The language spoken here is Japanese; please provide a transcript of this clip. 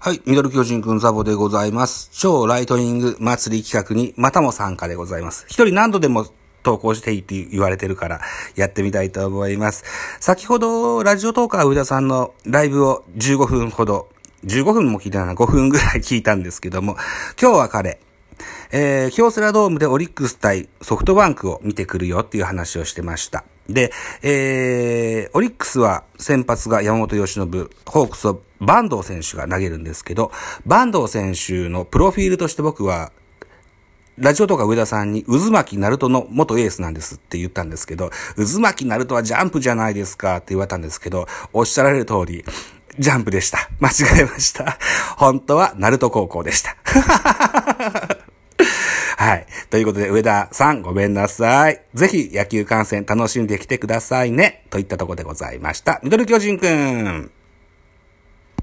はい、ミドル巨人くんザボでございます。超ライトニング祭り企画にまたも参加でございます。一人何度でも投稿していいって言われてるから、やってみたいと思います。先ほど、ラジオトーカー上田さんのライブを15分ほど、15分も聞いてないな、5分ぐらい聞いたんですけども、今日は彼、えー、京セラドームでオリックス対ソフトバンクを見てくるよっていう話をしてました。で、えー、オリックスは先発が山本由伸、ホークスはバンド選手が投げるんですけど、バンド選手のプロフィールとして僕は、ラジオとか上田さんに、渦巻きナルトの元エースなんですって言ったんですけど、渦巻きナルトはジャンプじゃないですかって言われたんですけど、おっしゃられる通り、ジャンプでした。間違えました。本当はナルト高校でした。ということで、上田さんごめんなさい。ぜひ野球観戦楽しんできてくださいね。といったところでございました。ミドル巨人くん。